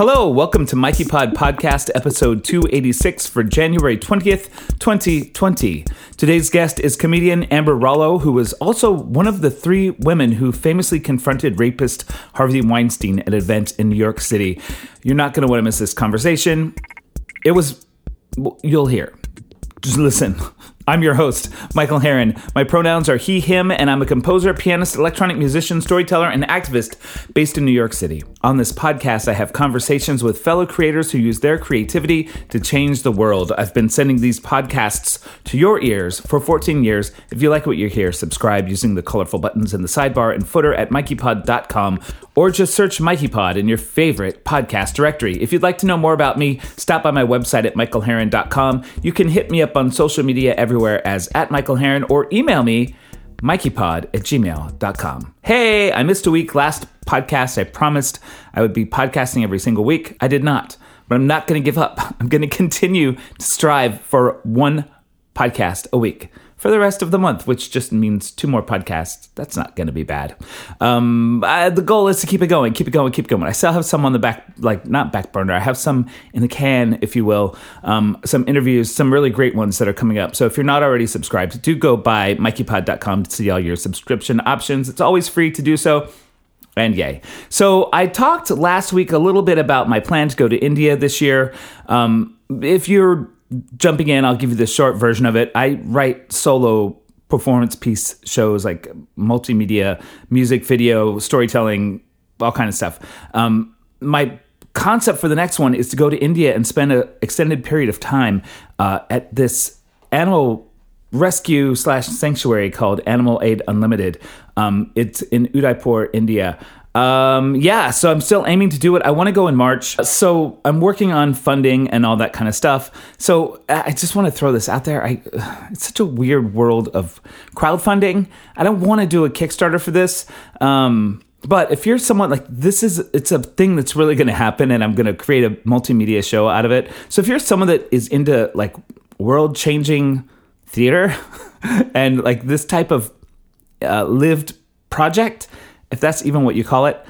Hello, welcome to Mikey Pod Podcast, episode 286 for January 20th, 2020. Today's guest is comedian Amber Rollo, who was also one of the three women who famously confronted rapist Harvey Weinstein at an event in New York City. You're not going to want to miss this conversation. It was, you'll hear. Just listen. I'm your host, Michael Herron. My pronouns are he, him, and I'm a composer, pianist, electronic musician, storyteller, and activist based in New York City. On this podcast, I have conversations with fellow creators who use their creativity to change the world. I've been sending these podcasts to your ears for 14 years. If you like what you hear, subscribe using the colorful buttons in the sidebar and footer at mikeypod.com or just search MikeyPod in your favorite podcast directory. If you'd like to know more about me, stop by my website at michaelherron.com. You can hit me up on social media everywhere as at Michael Herron or email me mikeypod at gmail.com. Hey, I missed a week last podcast. I promised I would be podcasting every single week. I did not, but I'm not going to give up. I'm going to continue to strive for one podcast a week for the rest of the month, which just means two more podcasts. That's not going to be bad. Um, uh, the goal is to keep it going, keep it going, keep it going. I still have some on the back, like not back burner. I have some in the can, if you will. Um, some interviews, some really great ones that are coming up. So if you're not already subscribed, do go by mikeypod.com to see all your subscription options. It's always free to do so. And yay. So I talked last week a little bit about my plan to go to India this year. Um, if you're jumping in, I'll give you the short version of it. I write solo performance piece shows like multimedia, music, video, storytelling, all kind of stuff. Um, my concept for the next one is to go to India and spend an extended period of time uh, at this animal rescue slash sanctuary called Animal Aid Unlimited. Um, it's in Udaipur, India. Um, yeah, so I'm still aiming to do it. I want to go in March. So I'm working on funding and all that kind of stuff. So I just want to throw this out there. I, it's such a weird world of crowdfunding. I don't want to do a Kickstarter for this. Um, but if you're someone like this is it's a thing that's really going to happen and i'm going to create a multimedia show out of it so if you're someone that is into like world changing theater and like this type of uh, lived project if that's even what you call it,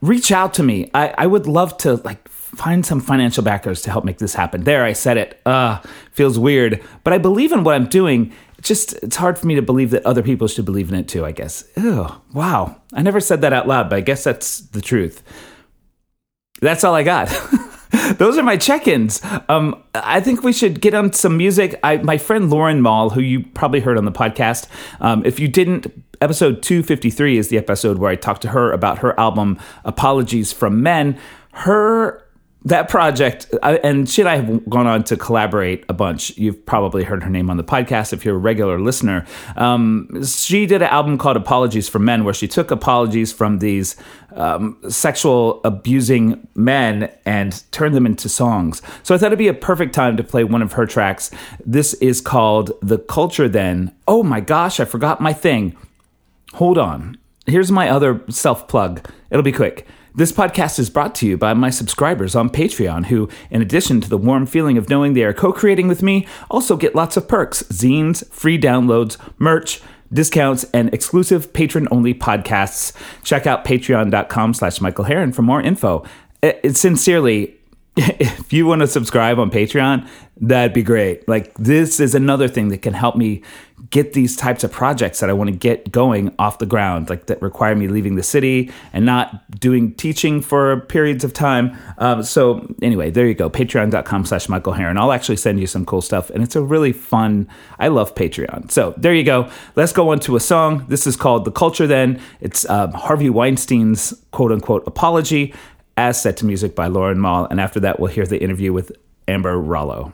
reach out to me. I, I would love to like find some financial backers to help make this happen. There, I said it. Uh, feels weird, but I believe in what I'm doing. Just it's hard for me to believe that other people should believe in it too. I guess. Ew, wow. I never said that out loud, but I guess that's the truth. That's all I got. Those are my check-ins. Um, I think we should get on some music. I, my friend Lauren Mall, who you probably heard on the podcast, um, if you didn't, episode 253 is the episode where I talked to her about her album Apologies from Men. Her that project, and she and I have gone on to collaborate a bunch. You've probably heard her name on the podcast if you're a regular listener. Um, she did an album called Apologies for Men, where she took apologies from these um, sexual abusing men and turned them into songs. So I thought it'd be a perfect time to play one of her tracks. This is called The Culture Then. Oh my gosh, I forgot my thing. Hold on. Here's my other self plug. It'll be quick. This podcast is brought to you by my subscribers on Patreon, who, in addition to the warm feeling of knowing they are co creating with me, also get lots of perks zines, free downloads, merch, discounts, and exclusive patron only podcasts. Check out patreon.com slash Michael Herron for more info. It, it, sincerely, if you want to subscribe on Patreon, that'd be great. Like, this is another thing that can help me get these types of projects that I want to get going off the ground, like that require me leaving the city and not doing teaching for periods of time. Um, so anyway, there you go. Patreon.com slash Michael Herron. I'll actually send you some cool stuff. And it's a really fun, I love Patreon. So there you go. Let's go on to a song. This is called The Culture Then. It's um, Harvey Weinstein's quote unquote apology as set to music by Lauren Mall. And after that, we'll hear the interview with Amber Rollo.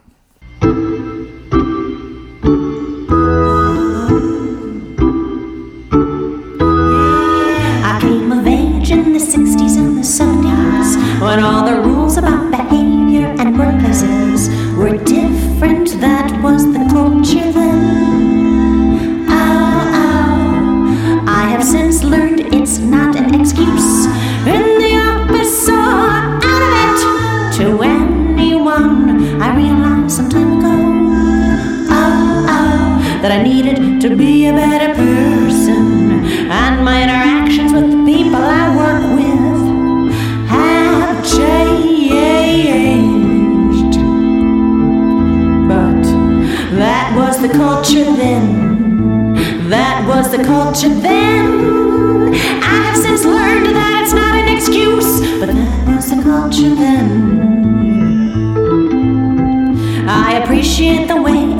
when all the rules about behavior and workplaces were different. That was the culture then. Ow, ow. I have since learned it's not an excuse. that I needed to be a better person. And my interactions with the people I work with have changed. But that was the culture then. That was the culture then. I have since learned that it's not an excuse, but that was the culture then. I appreciate the way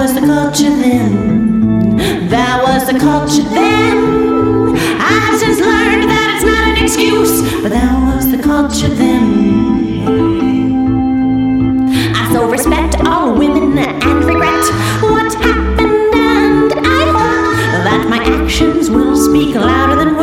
was the culture then. That was the culture then. I've since learned that it's not an excuse, but that was the culture then. I so respect all women and regret what happened, and I hope that my actions will speak louder than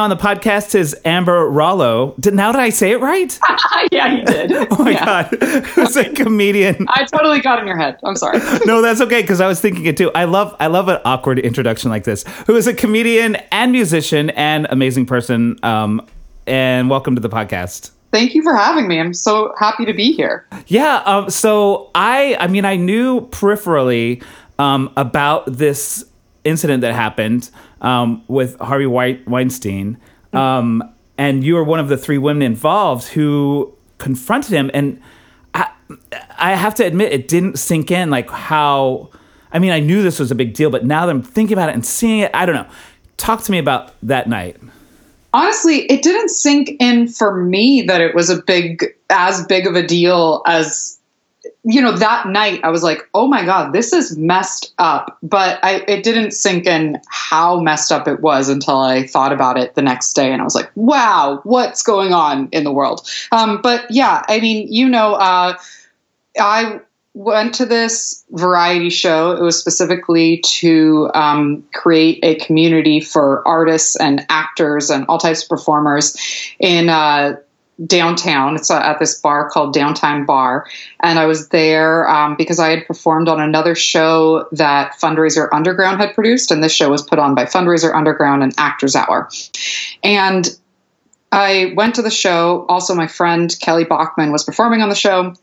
now on the podcast is Amber Rollo. Did, now did I say it right? yeah, you did. Oh my Yeah. god, who's a comedian? I totally got in your head. I'm sorry. No, that's okay because I was thinking it too. I love I love an awkward introduction like this. Who is a comedian and musician and amazing person. Um, and welcome to the podcast. Thank you for having me. I'm so happy to be here. Yeah. Um, so I, I mean, I knew peripherally um, about this incident that happened um, with Harvey White, Weinstein, um, and you were one of the three women involved who confronted him. And I, I have to admit, it didn't sink in like how. I mean, I knew this was a big deal, but now that I'm thinking about it and seeing it, I don't know. Talk to me about that night. Honestly, it didn't sink in for me that it was a big, as big of a deal as, you know, that night I was like, oh my God, this is messed up. But I, it didn't sink in how messed up it was until I thought about it the next day. And I was like, wow, what's going on in the world? Um, but yeah, I mean, you know, uh, I went to this variety show. It was specifically to um, create a community for artists and actors and all types of performers in uh, downtown. It's uh, at this bar called Downtime Bar. And I was there um, because I had performed on another show that Fundraiser Underground had produced. And this show was put on by Fundraiser Underground and Actors Hour. And I went to the show. Also, my friend Kelly Bachman was performing on the show.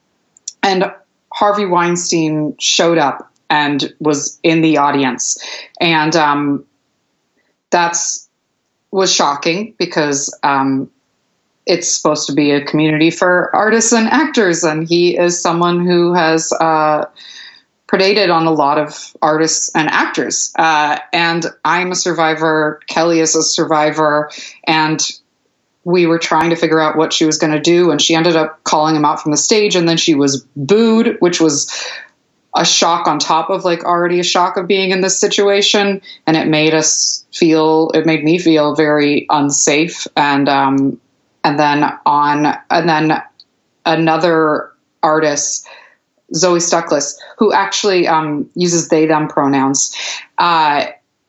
And Harvey Weinstein showed up and was in the audience, and um, that's was shocking because um, it's supposed to be a community for artists and actors, and he is someone who has uh, predated on a lot of artists and actors. Uh, and I'm a survivor. Kelly is a survivor, and we were trying to figure out what she was going to do, and she ended up calling him out from the stage, and then she was booed, which was a shock on top of like already a shock of being in this situation and it made us feel it made me feel very unsafe and um and then on and then another artist zoe stuckless who actually um, uses they them pronouns uh,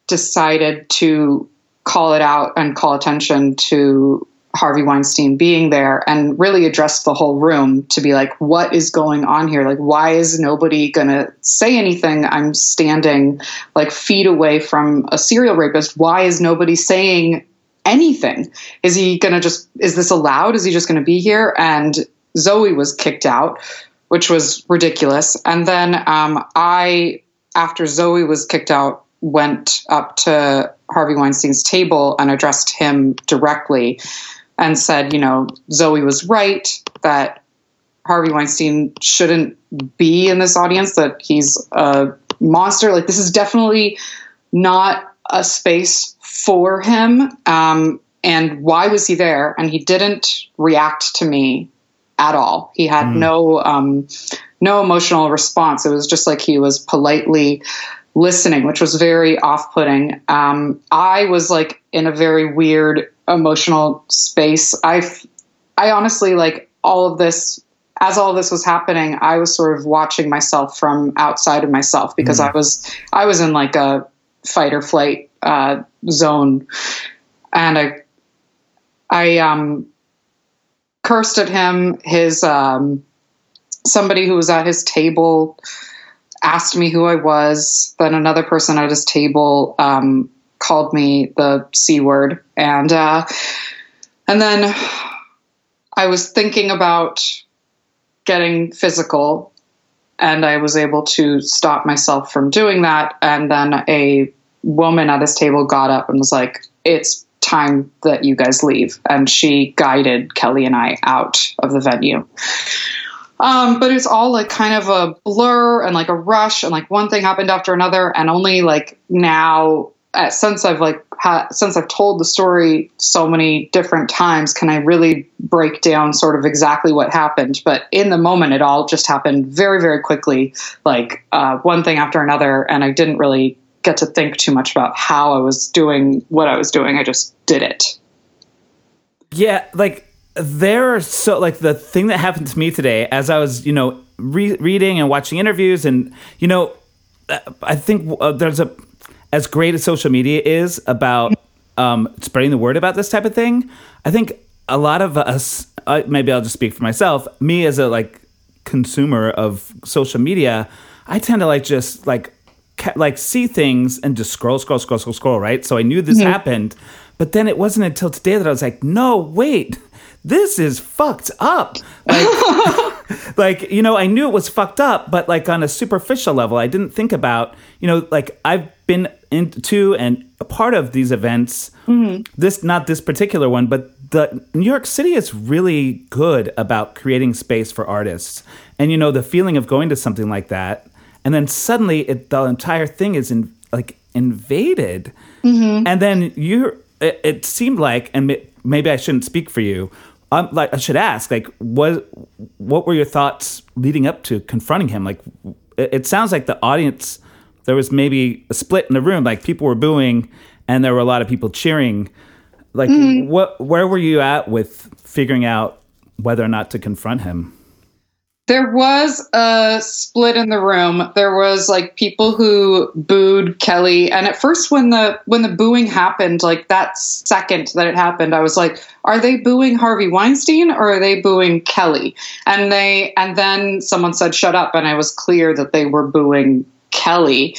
decided to call it out and call attention to Harvey Weinstein being there and really addressed the whole room to be like, what is going on here? Like, why is nobody to say anything? I'm standing like feet away from a serial rapist. Why is nobody saying anything? Is he going to just, is this allowed? Is he just going to be here? And Zoe was kicked out, which was ridiculous. And then um, I, after Zoe was kicked out, went up to Harvey Weinstein's table and addressed him directly and said, you know, Zoe was right that Harvey Weinstein shouldn't be in this audience, that he's a monster. Like, this is definitely not a space for him. Um, and why was he there? And he didn't react to me at all. He had mm. no um, no emotional response. It was just like he was politely listening, which was very off putting. Um, I was like in a very weird emotional space. I, I honestly like all of this. As all of this was happening, I was sort of watching myself from outside of myself because mm. I was I was in like a fight or flight uh, zone, and I I um, cursed at him. His um, somebody who was at his table asked me who I was. Then another person at his table um, called me the c word, and uh, and then I was thinking about getting physical, and I was able to stop myself from doing that. And then a woman at this table got up and was like, "It's time that you guys leave," and she guided Kelly and I out of the venue. Um, but it's all like kind of a blur and like a rush, and like one thing happened after another, and only like now uh, since I've like ha- since I've told the story so many different times, can I really break down sort of exactly what happened? But in the moment, it all just happened very, very quickly, like uh, one thing after another, and I didn't really get to think too much about how I was doing what I was doing. I just did it. Yeah, like there are so like the thing that happened to me today as I was, you know, re- reading and watching interviews, and you know, uh, I think uh, there's a as great as social media is about um, spreading the word about this type of thing, I think a lot of us, uh, maybe I'll just speak for myself, me as a like consumer of social media, I tend to like just like ca- like see things and just scroll, scroll, scroll, scroll, scroll, right? So I knew this mm-hmm. happened, but then it wasn't until today that I was like, no, wait, this is fucked up. Like, like, you know, I knew it was fucked up, but like on a superficial level, I didn't think about, you know, like I've been into and a part of these events. Mm-hmm. This, not this particular one, but the New York City is really good about creating space for artists. And, you know, the feeling of going to something like that, and then suddenly it, the entire thing is in, like invaded. Mm-hmm. And then you, it, it seemed like, and maybe I shouldn't speak for you, I'm like I should ask like what what were your thoughts leading up to confronting him like it, it, sounds like the audience there was maybe a split in the room like people were booing and there were a lot of people cheering like mm. what where were you at with figuring out whether or not to confront him there was a split in the room. There was like people who booed Kelly, and at first, when the when the booing happened, like that second that it happened, I was like, "Are they booing Harvey Weinstein or are they booing Kelly?" And they and then someone said, "Shut up," and I was clear that they were booing Kelly.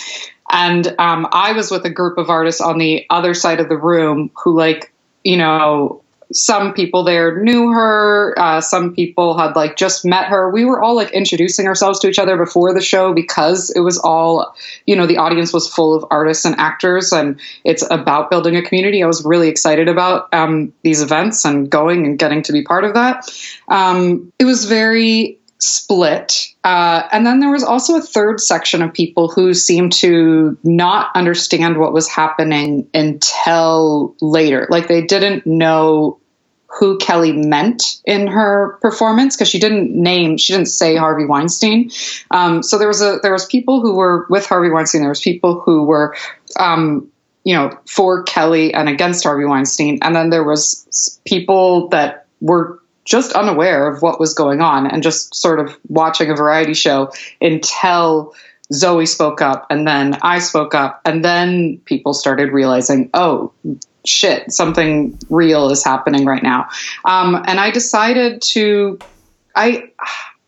And um, I was with a group of artists on the other side of the room who, like, you know, some people there knew her. Uh, some people had like just met her. We were all like introducing ourselves to each other before the show because it was all, you know, the audience was full of artists and actors, and it's about building a community. I was really excited about um, these events and going and getting to be part of that. Um, it was very split. Uh, and then there was also a third section of people who seemed to not understand what was happening until later. Like they didn't know who Kelly meant in her performance because she didn't name, she didn't say Harvey Weinstein. Um, so there was a there was people who were with Harvey Weinstein. There was people who were. Um, you know, for Kelly and against Harvey Weinstein, and then there was people that were just unaware of what was going on and just sort of watching a variety show until Zoe spoke up and then I spoke up and then people started realizing, oh, shit, something real is happening right now. Um, and I decided to, I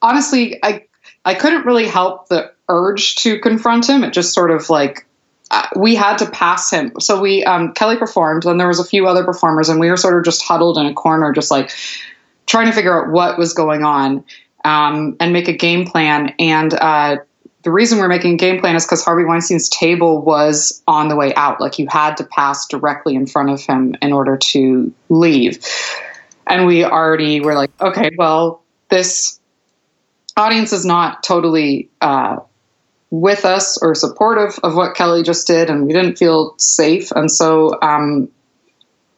honestly, I, I couldn't really help the urge to confront him. It just sort of like, uh, we had to pass him. So we, um, Kelly performed, then there was a few other performers, and we were sort of just huddled in a corner, just like trying to figure out what was going on um, and make a game plan. And uh, the reason we're making a game plan is because Harvey Weinstein's table was on the way out. Like you had to pass directly in front of him in order to leave. And we already were like, okay, well, this audience is not totally uh, with us or supportive of what Kelly just did, and we didn't feel safe. And so um,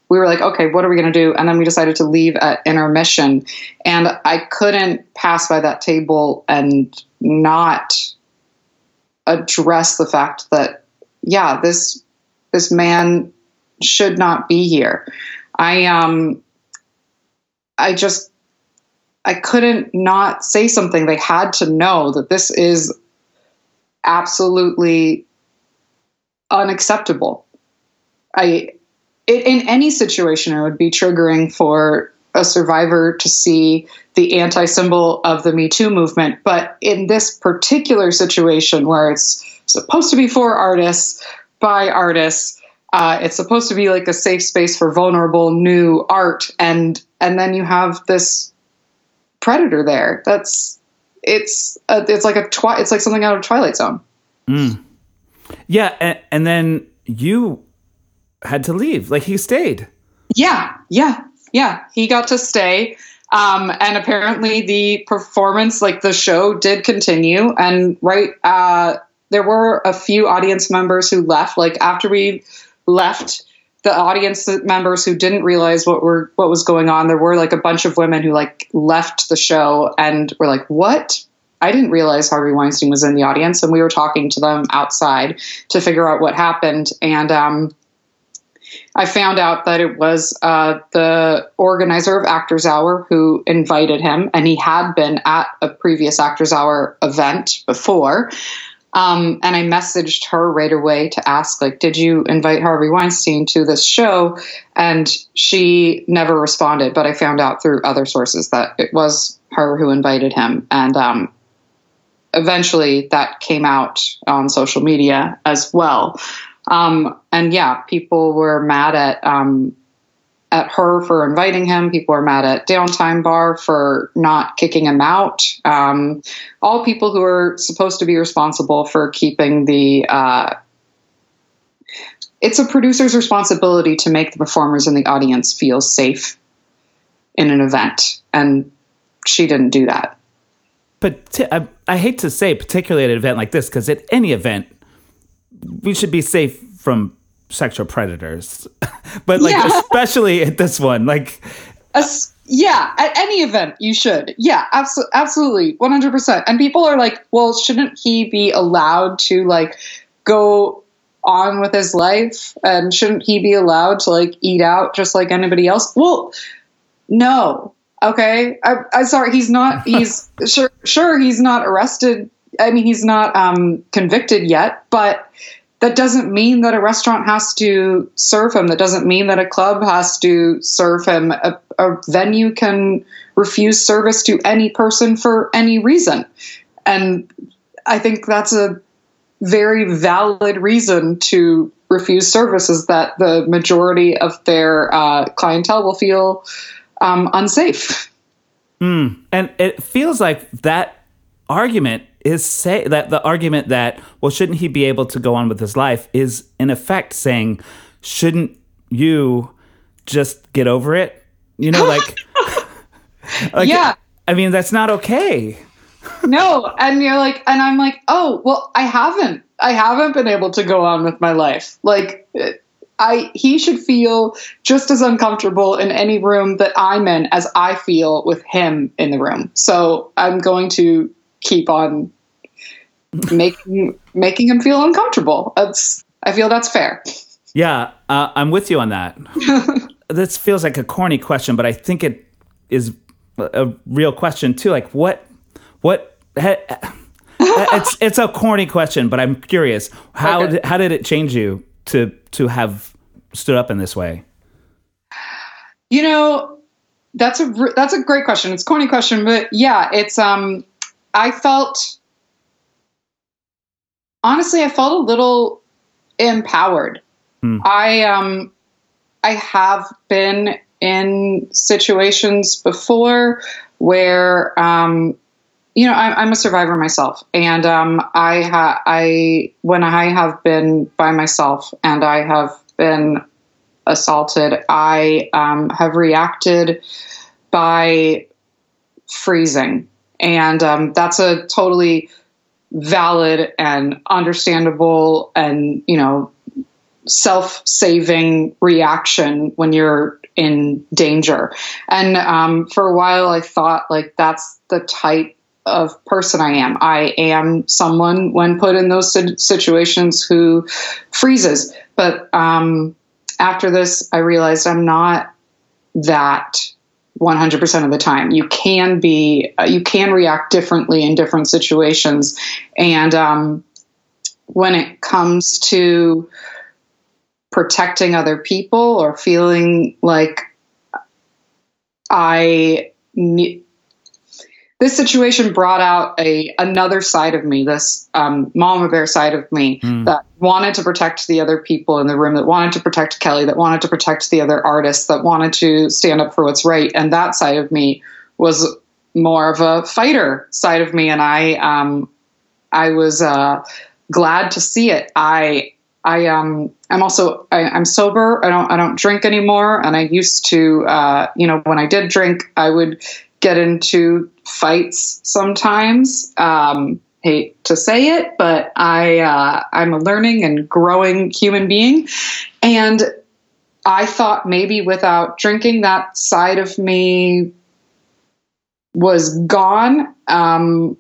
we were like, okay, what are we going to do? And then we decided to leave at intermission. And I couldn't pass by that table and not address the fact that, yeah, this this man should not be here. I um, I just I couldn't not say something. They had to know that this is absolutely unacceptable. I it, in any situation, it would be triggering for a survivor to see the anti symbol of the Me Too movement. But in this particular situation, where it's supposed to be for artists, by artists, uh, it's supposed to be like a safe space for vulnerable new art, and and then you have this predator there. That's it's a, it's like a twi- it's like something out of Twilight Zone. Mm. Yeah, and, and then you had to leave. Like he stayed. Yeah, yeah, yeah. He got to stay. Um, and apparently the performance, like the show, did continue. And right, uh, there were a few audience members who left. Like after we left, the audience members who didn't realize what were what was going on. There were like a bunch of women who like left the show and were like, "What? I didn't realize Harvey Weinstein was in the audience." And we were talking to them outside to figure out what happened. And um, I found out that it was uh, the organizer of Actors Hour who invited him, and he had been at a previous Actors Hour event before. Um, and I messaged her right away to ask, like, did you invite Harvey Weinstein to this show? And she never responded, but I found out through other sources that it was her who invited him. And um, eventually that came out on social media as well. Um, and yeah, people were mad at um, at her for inviting him. People were mad at Downtime Bar for not kicking him out. Um, all people who are supposed to be responsible for keeping the. Uh, it's a producer's responsibility to make the performers and the audience feel safe in an event, and she didn't do that. But I hate to say, particularly at an event like this, because at any event, we should be safe from sexual predators, but like yeah. especially at this one, like. As, yeah, at any event you should. Yeah, absolutely, absolutely, one hundred percent. And people are like, well, shouldn't he be allowed to like go on with his life, and shouldn't he be allowed to like eat out just like anybody else? Well, no. Okay, I, I'm sorry. He's not. He's sure. Sure, he's not arrested I mean, he's not um, convicted yet, but that doesn't mean that a restaurant has to serve him. That doesn't mean that a club has to serve him. A, a venue can refuse service to any person for any reason. And I think that's a very valid reason to refuse service is that the majority of their uh, clientele will feel um, unsafe. And it feels like that argument is say that the argument that well shouldn't he be able to go on with his life is in effect saying shouldn't you just get over it? You know, like, like Yeah. I mean, that's not okay. no and you're like and i'm like oh well i haven't i haven't been able to go on with my life like i he should feel just as uncomfortable in any room that i'm in as i feel with him in the room so i'm going to keep on making making him feel uncomfortable that's i feel that's fair Yeah, uh, I'm with you on that. this feels like a corny question, but I think it is a real question too. Like, what, what? ha- it's it's a corny question, but I'm curious. How Okay. did, how did it change you to to have stood up in this way? You know, that's a that's a great question. It's a corny question, but yeah, it's um I felt honestly I felt a little empowered. I um I have been in situations before where um you know I, I'm a survivor myself, and um, I ha- I when I have been by myself and I have been assaulted, I um, have reacted by freezing. And um, that's a totally valid and understandable and, you know, self saving reaction when you're in danger. And um, for a while, I thought like that's the type of person I am. I am someone when put in those situations who freezes. But um, after this, I realized I'm not that 100% of the time. You can be, uh, you can react differently in different situations. And um, when it comes to protecting other people or feeling like I this situation brought out a another side of me, this um, mama bear side of me that wanted to protect the other people in the room, that wanted to protect Kelly, that wanted to protect the other artists, that wanted to stand up for what's right. And that side of me was more of a fighter side of me, and I um, I was uh, glad to see it. I I um I'm also I, I'm sober. I don't I don't drink anymore. And I used to uh, you know when I did drink, I would get into fights sometimes. Um, hate to say it, but I uh, I'm a learning and growing human being, and I thought maybe without drinking, that side of me was gone. Um,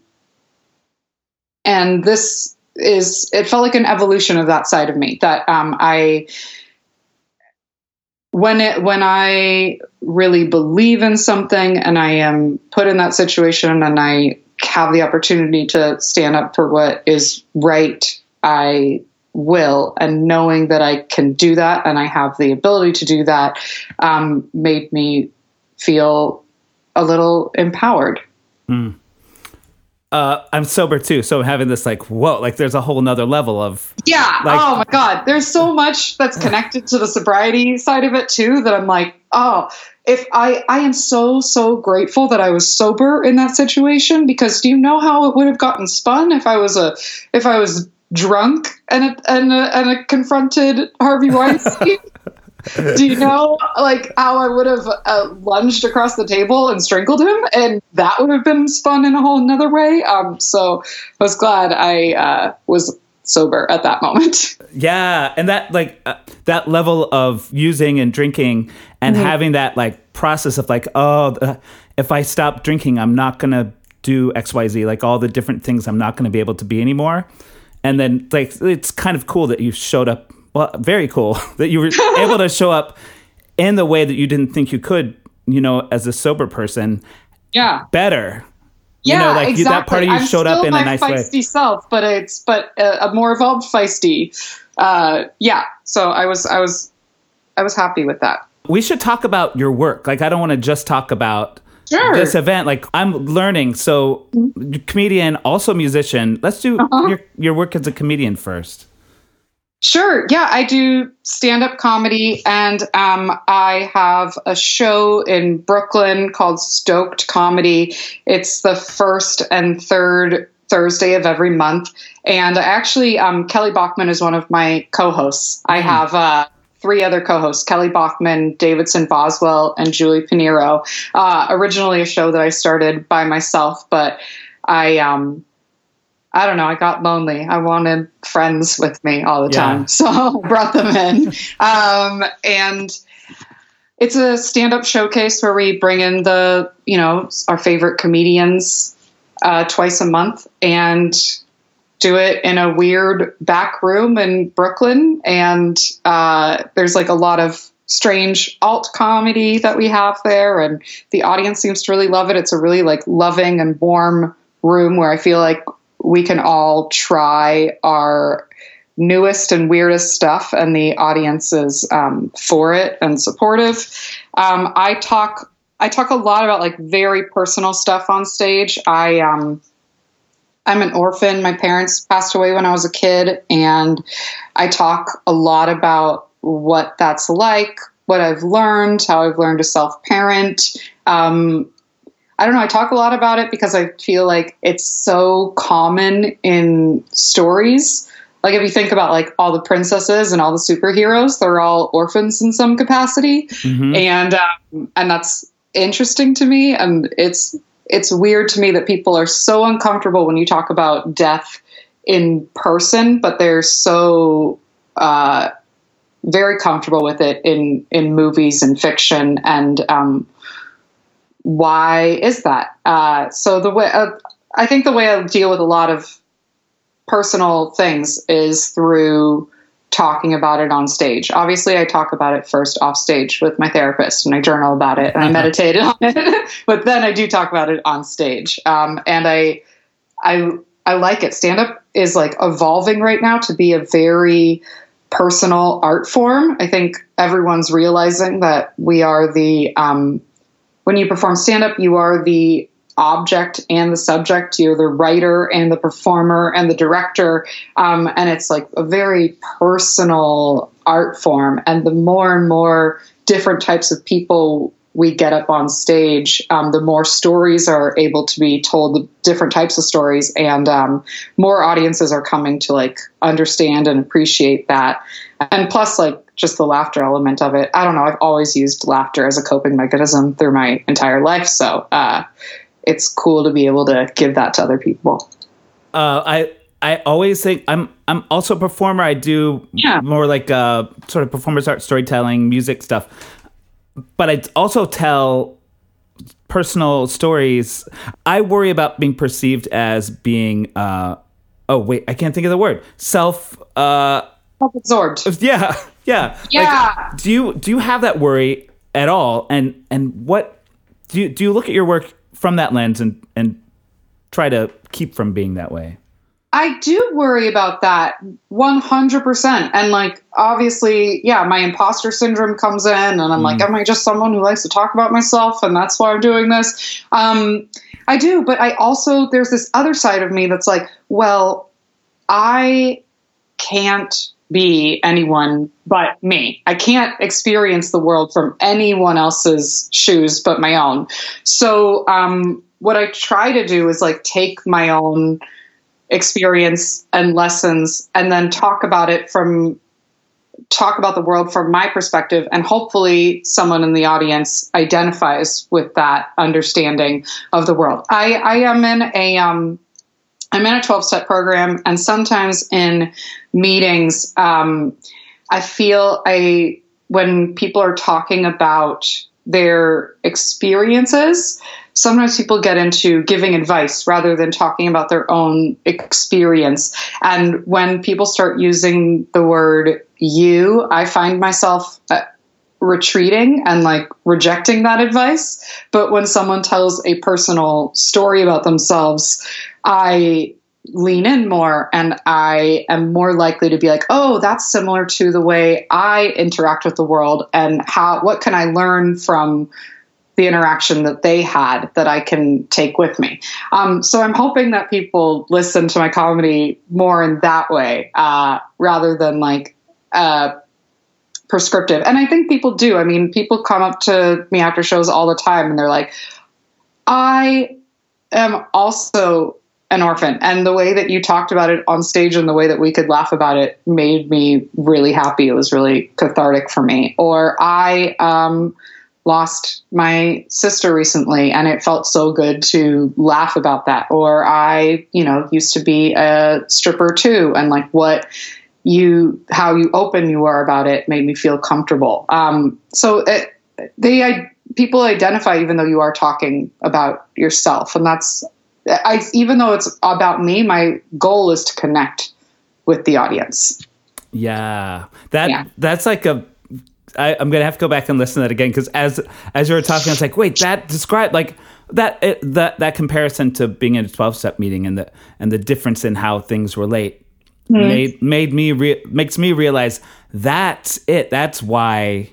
and this is it felt like an evolution of that side of me that um, I when it when I really believe in something and I am put in that situation and I have the opportunity to stand up for what is right, I will. And knowing that I can do that and I have the ability to do that um, made me feel a little empowered. Uh, I'm sober too, so I'm having this like whoa, like there's a whole nother level of Yeah. Like- oh my God. There's so much that's connected to the sobriety side of it too that I'm like, oh, if I I am so so grateful that I was sober in that situation because do you know how it would have gotten spun if I was a if I was drunk and a, and a, and a confronted Harvey Weinstein? do you know like how I would have uh, lunged across the table and strangled him, and that would have been spun in a whole another way? Um, so I was glad I uh, was sober at that moment. Yeah, and that like uh, that level of using and drinking and having that like process of like, oh, uh, if I stop drinking, I'm not gonna do X, Y, Z, like all the different things I'm not gonna be able to be anymore. And then like it's kind of cool that you showed up. Well, very cool that you were able to show up in the way that you didn't think you could. You know, as a sober person, Yeah. better. Yeah, know, like, you- exactly. that part of you I'm showed up in a nice way. feisty self, but it's but a, a more evolved feisty. Uh, yeah. So I was I was I was happy with that. We should talk about your work. Like, I don't want to just talk about Sure. this event. Like, I'm learning. So, comedian, also musician. Let's do Uh-huh. your your work as a comedian first. Sure. Yeah, I do stand up comedy, and um, I have a show in Brooklyn called Stoked Comedy. It's the first and third Thursday of every month. And actually, um, Kelly Bachman is one of my co hosts. I have uh, three other co hosts Kelly Bachman, Davidson Boswell, and Julie Pinheiro. Uh, originally, a show that I started by myself, but I. Um, I don't know. I got lonely. I wanted friends with me all the Yeah. time, so I brought them in. Um, and it's a stand-up showcase where we bring in the, you know, our favorite comedians uh, twice a month and do it in a weird back room in Brooklyn. And uh, there's like a lot of strange alt comedy that we have there, and the audience seems to really love it. It's a really like loving and warm room where I feel like we can all try our newest and weirdest stuff, and the audience is um, for it and supportive. Um, I talk. I talk a lot about like very personal stuff on stage. I um, I'm an orphan. My parents passed away when I was a kid, and I talk a lot about what that's like, what I've learned, how I've learned to self parent. Um, I don't know. I talk a lot about it because I feel like it's so common in stories. Like if you think about like all the princesses and all the superheroes, they're all orphans in some capacity, Mhm. and um, and that's interesting to me. And it's it's weird to me that people are so uncomfortable when you talk about death in person, but they're so uh, very comfortable with it in in movies and fiction. And um, why is that? Uh, so the way uh, I think the way I deal with a lot of personal things is through talking about it on stage. Obviously, I talk about it first off stage with my therapist and I journal about it and I meditate on it. but then I do talk about it on stage. Um, and I, I, I like it. Stand up is like evolving right now to be a very personal art form. I think everyone's realizing that we are the, um, when you perform stand up, you are the object and the subject. You're the writer and the performer and the director. Um, and it's like a very personal art form. And the more and more different types of people we get up on stage, um, the more stories are able to be told, the different types of stories, and um, more audiences are coming to like understand and appreciate that. And plus, like just the laughter element of it. I don't know. I've always used laughter as a coping mechanism through my entire life, so uh, it's cool to be able to give that to other people. Uh, I I always think I'm I'm also a performer. I do Yeah. more like uh, sort of performance art, storytelling, music stuff. But I also tell personal stories. I worry about being perceived as being uh, oh wait, I can't think of the word self. Uh, Self-absorbed. yeah, yeah, Like, Yeah. do you do you have that worry at all? And and what do you do? You look at your work from that lens and and try to keep from being that way. I do worry about that 100%. And like, obviously, yeah, my imposter syndrome comes in, and I'm like, am I just someone who likes to talk about myself? And that's why I'm doing this. Um, I do, but I also, there's this other side of me that's like, well, I can't be anyone but me. I can't experience the world from anyone else's shoes but my own. So, um, what I try to do is like take my own experience and lessons and then talk about it from talk about the world from my perspective and hopefully someone in the audience identifies with that understanding of the world i, I am in a um, i'm in a 12 step program and sometimes in meetings um, i feel i when people are talking about their experiences sometimes people get into giving advice rather than talking about their own experience. And when people start using the word you, I find myself uh, retreating and like rejecting that advice. But when someone tells a personal story about themselves, I lean in more and I am more likely to be like, oh, that's similar to the way I interact with the world and how what can I learn from the interaction that they had that I can take with me. Um, so I'm hoping that people listen to my comedy more in that way uh, rather than like uh, prescriptive. And I think people do. I mean, people come up to me after shows all the time and they're like, I am also an orphan. And the way that you talked about it on stage and the way that we could laugh about it made me really happy. It was really cathartic for me. Or I um, lost my sister recently and it felt so good to laugh about that. Or I, you know, used to be a stripper too. And like what you, how you open you are about it made me feel comfortable. Um, so it, they, I, people identify even though you are talking about yourself. And that's, I, even though it's about me, my goal is to connect with the audience. Yeah, that yeah. that's like a. I, I'm gonna have to go back and listen to that again because as as you were talking, I was like, wait, that describe like that it, that that comparison to being in a 12 step meeting and the and the difference in how things relate mm. made made me re- makes me realize that's it. That's why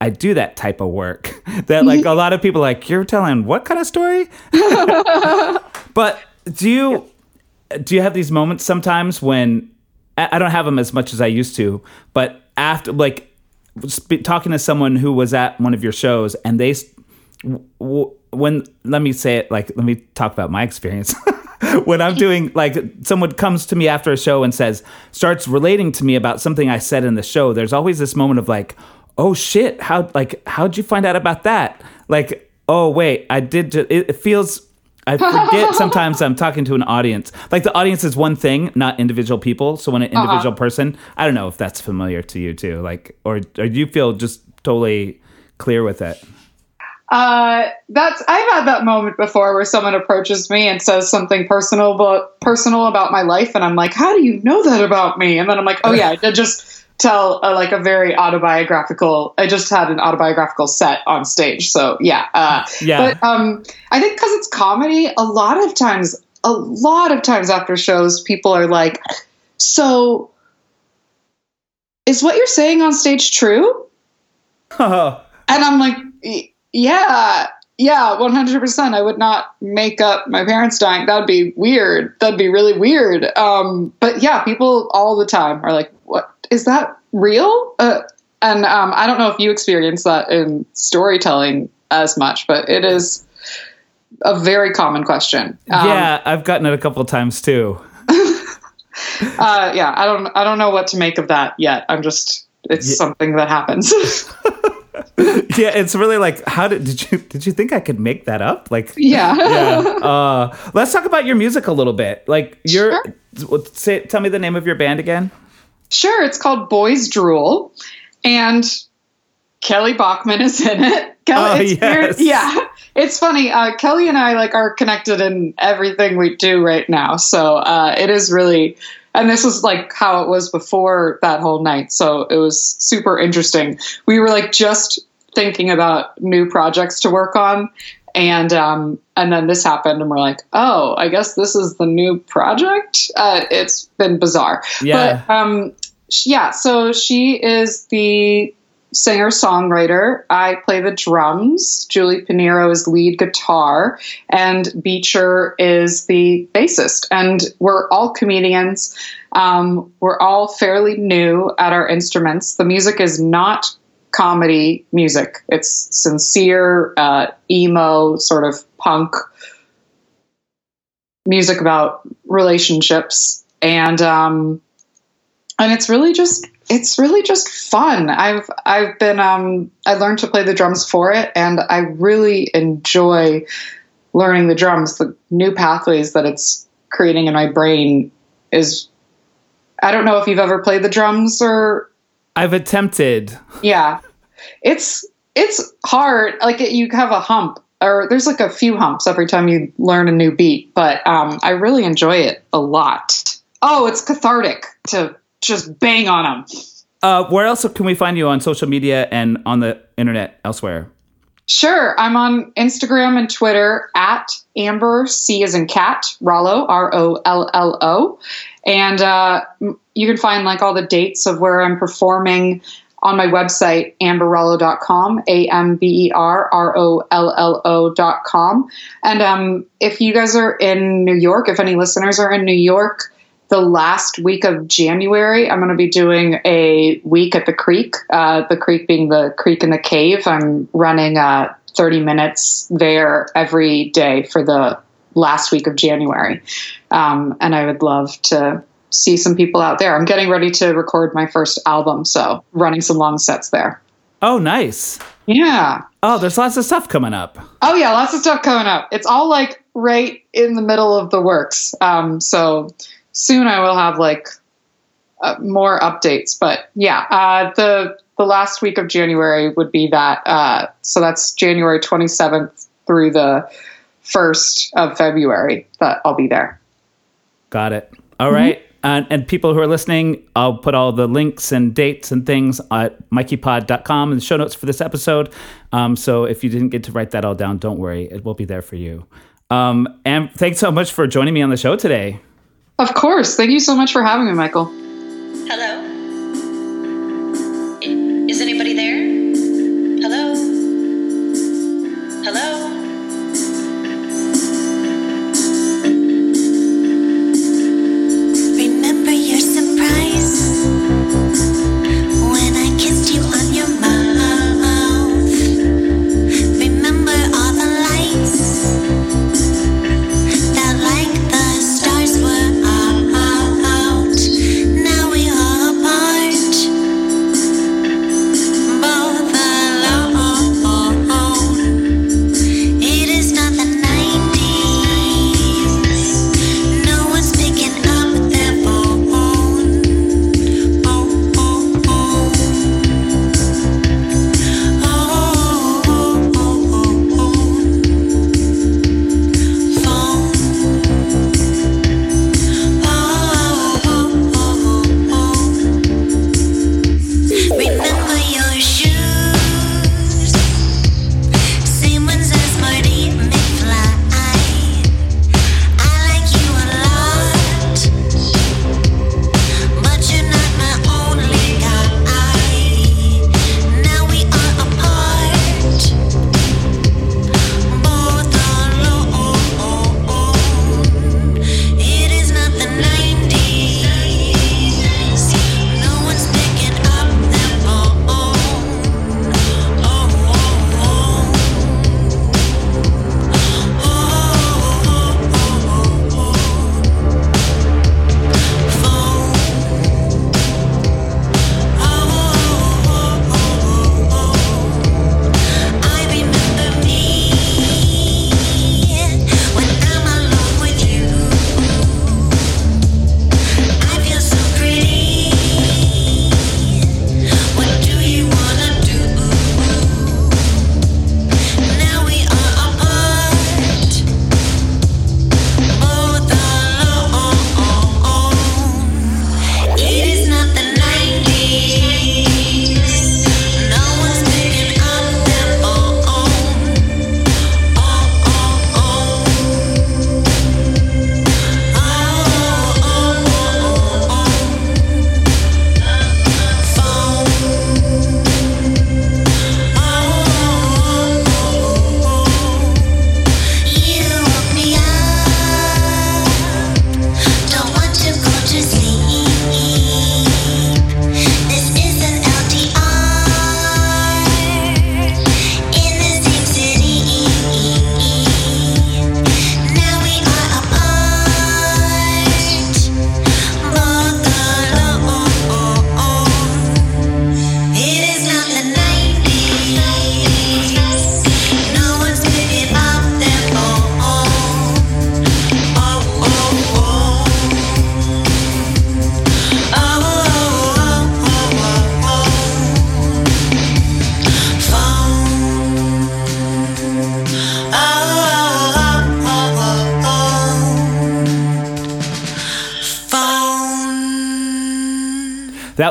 I do that type of work. that like a lot of people like you're telling what kind of story? but do you do you have these moments sometimes when I don't have them as much as I used to, but after like talking to someone who was at one of your shows and they when let me say it like let me talk about my experience. when I'm doing like someone comes to me after a show and says starts relating to me about something I said in the show, there's always this moment of like, oh shit, how like how'd you find out about that? Like, oh wait, I did. Ju- it, it feels. I forget sometimes I'm talking to an audience. Like the audience is one thing, not individual people. So when an uh-huh. individual uh-huh. person, I don't know if that's familiar to you too. Like, or or do you feel just totally clear with it? Uh, that's I've had that moment before where someone approaches me and says something personal, but personal about my life, and I'm like, "How do you know that about me?" And then I'm like, "Oh yeah, I just tell a, like a very autobiographical. I just had an autobiographical set on stage, so yeah, uh, yeah. But um, I think because it's comedy, a lot of times, a lot of times after shows, people are like, "So, is what you're saying on stage true?" and I'm like, "Yeah." Yeah, 100%. I would not make up my parents dying. That'd be weird. That'd be really weird. Um, but yeah, people all the time are like, is that real? Uh, and um, I don't know if you experience that in storytelling as much, but it is a very common question. Um, yeah, I've gotten it a couple of times too. uh, yeah, I don't, I don't know what to make of that yet. I'm just, it's yeah. something that happens. yeah, it's really like, how did did you did you think I could make that up? Like, yeah, yeah. Uh, let's talk about your music a little bit. Like, your sure. say, tell me the name of your band again. Sure, it's called Boys Drool, and Kelly Bachman is in it. Kelly, oh, yes. yeah, it's funny. Uh, Kelly and I like are connected in everything we do right now, so uh, it is really. And this was like how it was before that whole night, so it was super interesting. We were like just thinking about new projects to work on, and um, and then this happened, and we're like, oh, I guess this is the new project. Uh, it's been bizarre, yeah. But um, yeah, so she is the singer songwriter. I play the drums. Julie Pinero is lead guitar, and Beecher is the bassist. And we're all comedians. Um, we're all fairly new at our instruments. The music is not comedy music. It's sincere, uh, emo, sort of punk music about relationships, and um, and it's really just it's really just fun. I've I've been um, I learned to play the drums for it, and I really enjoy learning the drums. The new pathways that it's creating in my brain is I don't know if you've ever played the drums or I've attempted. Yeah. It's it's hard. Like you have a hump or there's like a few humps every time you learn a new beat, but um, I really enjoy it a lot. Oh, it's cathartic to just bang on them. Uh, where else can we find you on social media and on the internet elsewhere? Sure. I'm on Instagram and Twitter at Amber C as in cat, Rollo, R O L L O. And uh, you can find like all the dates of where I'm performing on my website, amberrollo.com, A M B E R R O L L O.com. And um, if you guys are in New York, if any listeners are in New York, the last week of January, I'm going to be doing a week at the creek, uh, the creek being the creek in the cave. I'm running uh, 30 minutes there every day for the last week of January. Um, and I would love to see some people out there. I'm getting ready to record my first album, so running some long sets there. Oh, nice. Yeah. Oh, there's lots of stuff coming up. Oh yeah, lots of stuff coming up. It's all like right in the middle of the works. Um, so soon I will have like uh, more updates. But yeah, uh, the the last week of January would be that. Uh, so that's January 27th through the first of February that I'll be there. Got it. All right. And, and people who are listening, I'll put all the links and dates and things at mikeypod.com in the show notes for this episode. Um, so if you didn't get to write that all down, don't worry. It will be there for you. Um, and thanks so much for joining me on the show today. Of course. Thank you so much for having me, Michael.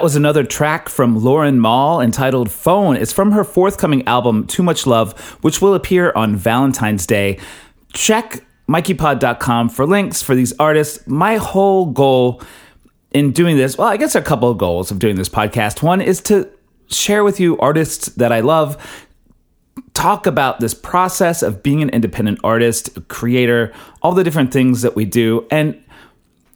Was another track from Lauren Mall entitled Phone. It's from her forthcoming album, Too Much Love, which will appear on Valentine's Day. Check mikeypod.com for links for these artists. My whole goal in doing this, well, I guess a couple of goals of doing this podcast. One is to share with you artists that I love, talk about this process of being an independent artist, creator, all the different things that we do. And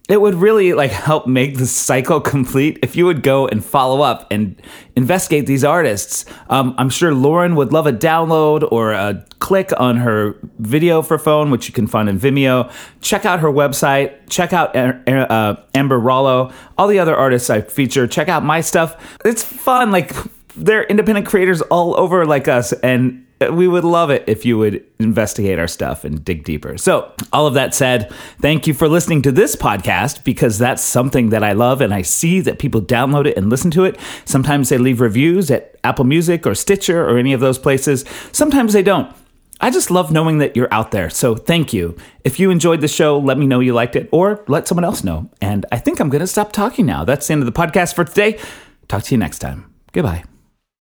it would really like help make the cycle complete if you would go and follow up and investigate these artists. Um, I'm sure Lauren would love a download or a click on her video for phone, which you can find in Vimeo. Check out her website. Check out uh, Amber Rollo, all the other artists I feature. Check out my stuff. It's fun. Like they're independent creators all over like us, and we would love it if you would investigate our stuff and dig deeper. So, all of that said, thank you for listening to this podcast because that's something that I love and I see that people download it and listen to it. Sometimes they leave reviews at Apple Music or Stitcher or any of those places. Sometimes they don't. I just love knowing that you're out there. So, thank you. If you enjoyed the show, let me know you liked it or let someone else know. And I think I'm going to stop talking now. That's the end of the podcast for today. Talk to you next time. Goodbye.